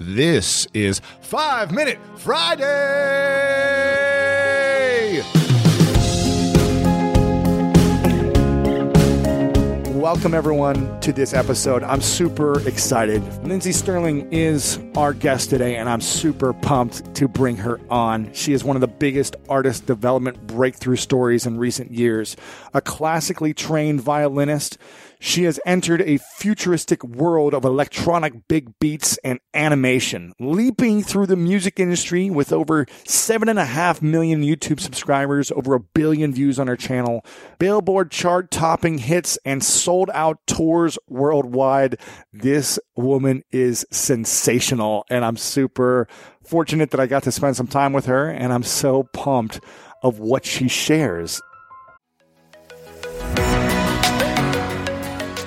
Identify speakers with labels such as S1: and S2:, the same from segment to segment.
S1: This is Five Minute Friday.
S2: Welcome, everyone, to this episode. I'm super excited. Lindsey Stirling is our guest today, and I'm super pumped to bring her on. She is one of the biggest artist development breakthrough stories in recent years. A classically trained violinist, she has entered a futuristic world of electronic big beats and animation, leaping through the music industry with over seven and a half million YouTube subscribers, over a billion views on her channel, Billboard chart topping hits, and sold out tours worldwide. This woman is sensational, and I'm super fortunate that I got to spend some time with her, and I'm so pumped of what she shares.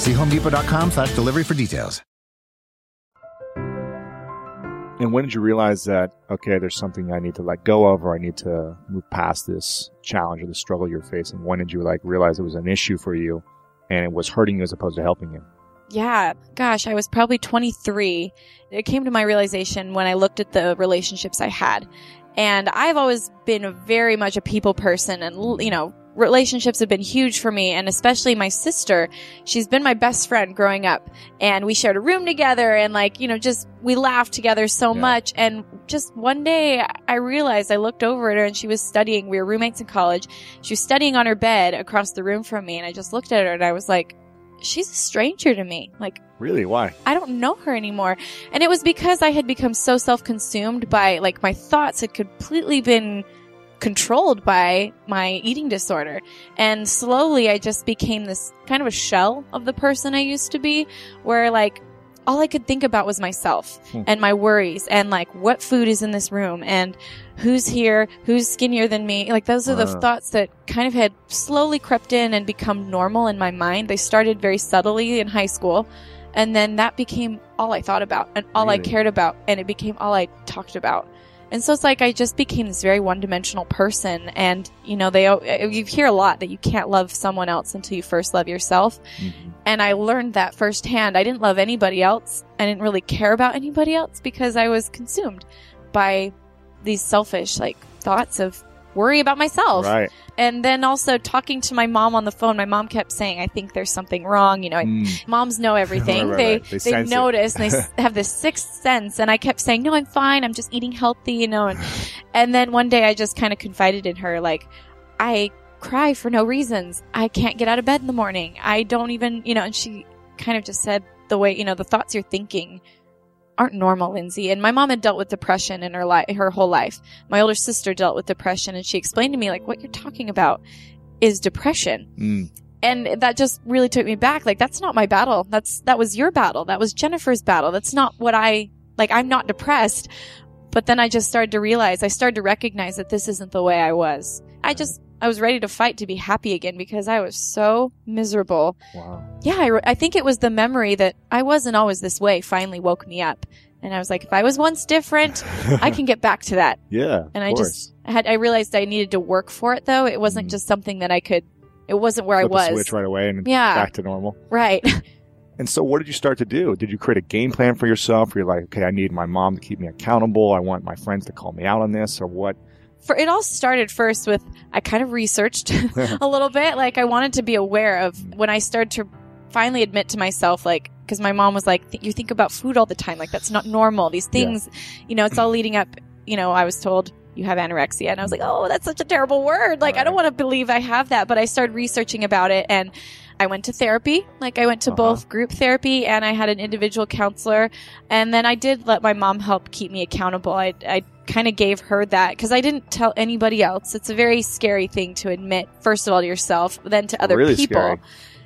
S3: See homedepot.com slash delivery for details.
S2: And when did you realize that, okay, there's something I need to let go of or I need to move past this challenge or the struggle you're facing? When did you like realize it was an issue for you and it was hurting you as opposed to helping you?
S4: Yeah, gosh, I was probably 23. It came to my realization when I looked at the relationships I had. And I've always been very much a people person and, you know, relationships have been huge for me and especially my sister she's been my best friend growing up and we shared a room together and like you know just we laughed together so
S2: Yeah.
S4: much and just one day i realized i looked over at her and she was studying we were roommates in college she was studying on her bed across the room from me and i just looked at her and i was like she's a stranger to me like
S2: Really? Why?
S4: I don't know her anymore. And it was because I had become so self-consumed by, like, my thoughts had completely been controlled by my eating disorder. And slowly I just became this kind of a shell of the person I used to be, where, like, all I could think about was myself
S2: Hmm.
S4: and my worries and, like, what food is in this room and who's here, who's skinnier than me. Like, those are the thoughts that kind of had slowly crept in and become normal in my mind. They started very subtly in high school. And then that became all I thought about and all I cared about. And it became all I talked about. And so it's like I just became this very one dimensional person. And, you know, they, you hear a lot that you can't love someone else until you first love yourself. Mm-hmm. And I learned that firsthand. I didn't love anybody else. I didn't really care about anybody else because I was consumed by these selfish, like, thoughts of worry about myself.
S2: Right.
S4: And then also talking to my mom on the phone, my mom kept saying, I think there's something wrong. You know,
S2: Mm.
S4: moms know everything.
S2: Right, right,
S4: they.
S2: They
S4: they, notice and they have this sixth sense. And I kept saying, no, I'm fine. I'm just eating healthy, you know. And, and then one day I just kind of confided in her, like, I cry for no reasons. I can't get out of bed in the morning. I don't even, you know, and she kind of just said the way, you know, the thoughts you're thinking aren't normal, Lindsey. And my mom had dealt with depression in her life, her whole life. My older sister dealt with depression and she explained to me, like, what you're talking about is depression.
S2: Mm.
S4: and that just really took me back. Like that's not my battle. That's that was your battle. That was jennifer's battle. That's not what i like i'm not depressed. But then i just started to realize i started to recognize that this isn't the way i was. I just i was ready to fight to be happy again because i was so miserable
S2: Wow.
S4: yeah I, re- I think it was the memory that i wasn't always this way finally woke me up and i was like if i was once different i can get back to that
S2: Yeah.
S4: and I
S2: course.
S4: just I had I realized I needed to work for it though. It wasn't
S2: Mhm.
S4: just something that I could. It wasn't where
S2: Flip
S4: I was.
S2: switch right away and
S4: Yeah.
S2: back to normal.
S4: Right.
S2: And so, what did you start to do? Did you create a game plan for yourself? Where you're like, okay, I need my mom to keep me accountable. I want my friends to call me out on this, or what?
S4: For it all started first with I kind of researched a little bit. Like I wanted to be aware of when I started to finally admit to myself, like, because my mom was like, "Th- "You think about food all the time. Like that's not normal. These
S2: Yeah.
S4: things, you know, it's all leading up." You know, I was told you have anorexia. And I was like, oh, that's such a terrible word. Like, I don't want to believe I have that. But I started researching about it and I went to therapy. Like, I went to
S2: Uh-huh.
S4: both group therapy and I had an individual counselor. And then I did let my mom help keep me accountable. I, I kind of gave her that because I didn't tell anybody else. It's a very scary thing to admit, first of all, to yourself, then to other
S2: Really
S4: people.
S2: scary.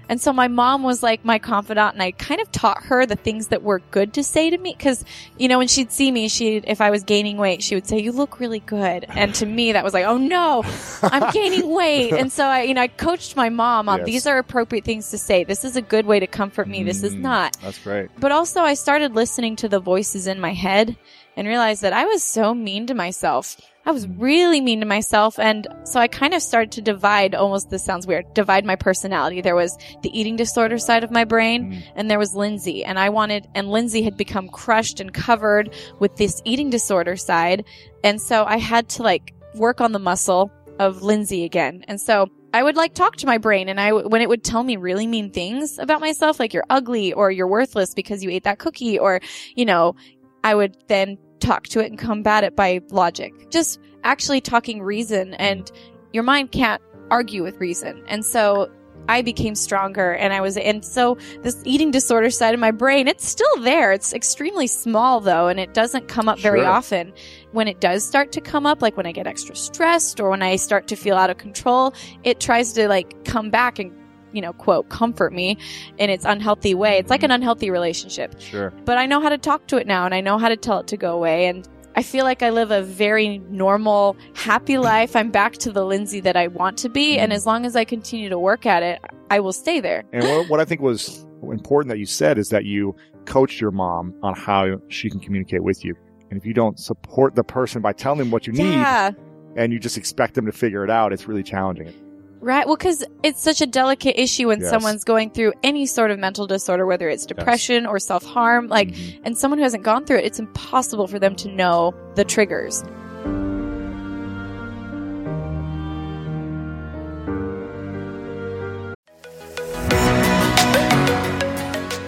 S4: And so my mom was like my confidant and I kind of taught her the things that were good to say to me. Cause, you know, when she'd see me, she, if I was gaining weight, she would say, you look really good. And to me, that was like, oh no, I'm gaining weight. And so I, you know, I coached my mom on
S2: Yes.
S4: these are appropriate things to say. This is a good way to comfort me. This is
S2: Mm.
S4: not.
S2: That's great.
S4: But also I started listening to the voices in my head and realized that I was so mean to myself. I was really mean to myself. And so I kind of started to divide, almost this sounds weird, divide my personality. There was the eating disorder side of my brain
S2: Mm.
S4: and there was Lindsey. And I wanted, and Lindsey had become crushed and covered with this eating disorder side. And so I had to like work on the muscle of Lindsey again. And so I would like talk to my brain and I, when it would tell me really mean things about myself, like you're ugly or you're worthless because you ate that cookie or, you know, I would then talk to it and combat it by logic. Just actually talking reason and your mind can't argue with reason. And so I became stronger and I was, and so this eating disorder side of my brain, it's still there. It's extremely small though, and it doesn't come up very
S2: Sure.
S4: often. When it does start to come up, like when I get extra stressed or when I start to feel out of control, it tries to like come back and, you know, quote, comfort me in its unhealthy way. It's like an unhealthy relationship
S2: Sure.
S4: but I know how to talk to it now and I know how to tell it to go away. And I feel like I live a very normal, happy life. I'm back to the Lindsey that I want to be. And mm-hmm. as long as I continue to work at it, I will stay there.
S2: And what, what I think was important that you said is that you coached your mom on how she can communicate with you. And if you don't support the person by telling them what you
S4: Yeah.
S2: need and you just expect them to figure it out, it's really challenging.
S4: Right. Well, because it's such a delicate issue when
S2: Yes.
S4: someone's going through any sort of mental disorder, whether it's depression or self harm. Like,
S2: Mhm.
S4: and someone who hasn't gone through it, it's impossible for them to know the triggers.